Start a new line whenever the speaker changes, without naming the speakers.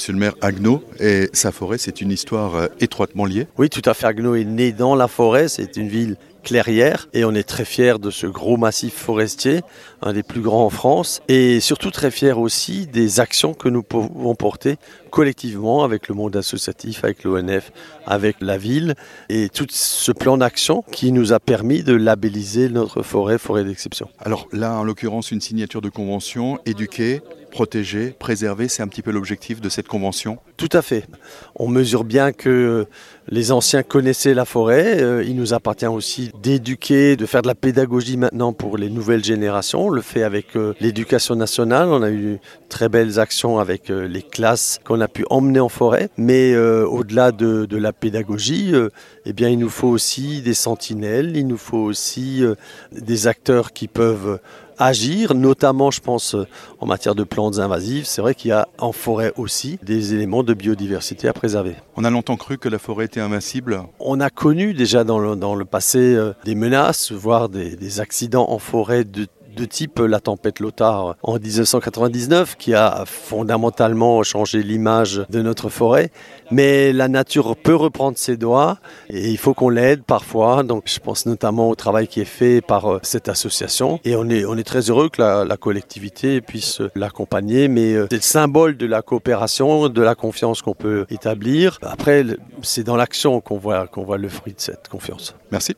Monsieur le maire, Agno et sa forêt, c'est une histoire euh, étroitement liée.
Oui, tout à fait. Agno est né dans la forêt. C'est une ville clairière et on est très fiers de ce gros massif forestier, un des plus grands en France et surtout très fiers aussi des actions que nous pouvons porter collectivement avec le monde associatif, avec l'ONF, avec la ville et tout ce plan d'action qui nous a permis de labelliser notre forêt forêt d'exception.
Alors là, en l'occurrence, une signature de convention, éduquer, protéger, préserver, c'est un petit peu l'objectif de cette convention
Tout à fait. On mesure bien que les anciens connaissaient la forêt. Euh, il nous appartient aussi d'éduquer, de faire de la pédagogie maintenant pour les nouvelles générations. On le fait avec euh, l'éducation nationale. On a eu très belles actions avec euh, les classes qu'on a pu emmener en forêt. Mais au-delà de, de, la pédagogie, eh bien, il nous faut aussi des sentinelles. Il nous faut aussi des acteurs qui peuvent agir, notamment je pense en matière de plantes invasives. C'est vrai qu'il y a en forêt aussi des éléments de biodiversité à préserver.
On a longtemps cru que la forêt était invincible.
On a connu déjà dans le, dans le passé euh, des menaces, voire des, des accidents en forêt de de type la tempête Lothar en 1999 qui a fondamentalement changé l'image de notre forêt. Mais la nature peut reprendre ses doigts et il faut qu'on l'aide parfois. Donc je pense notamment au travail qui est fait par euh, cette association et on est, on est très heureux que la, la collectivité puisse l'accompagner. Mais euh, c'est le symbole de la coopération, de la confiance qu'on peut établir. Après, c'est dans l'action qu'on voit, qu'on voit le fruit de cette confiance.
Merci.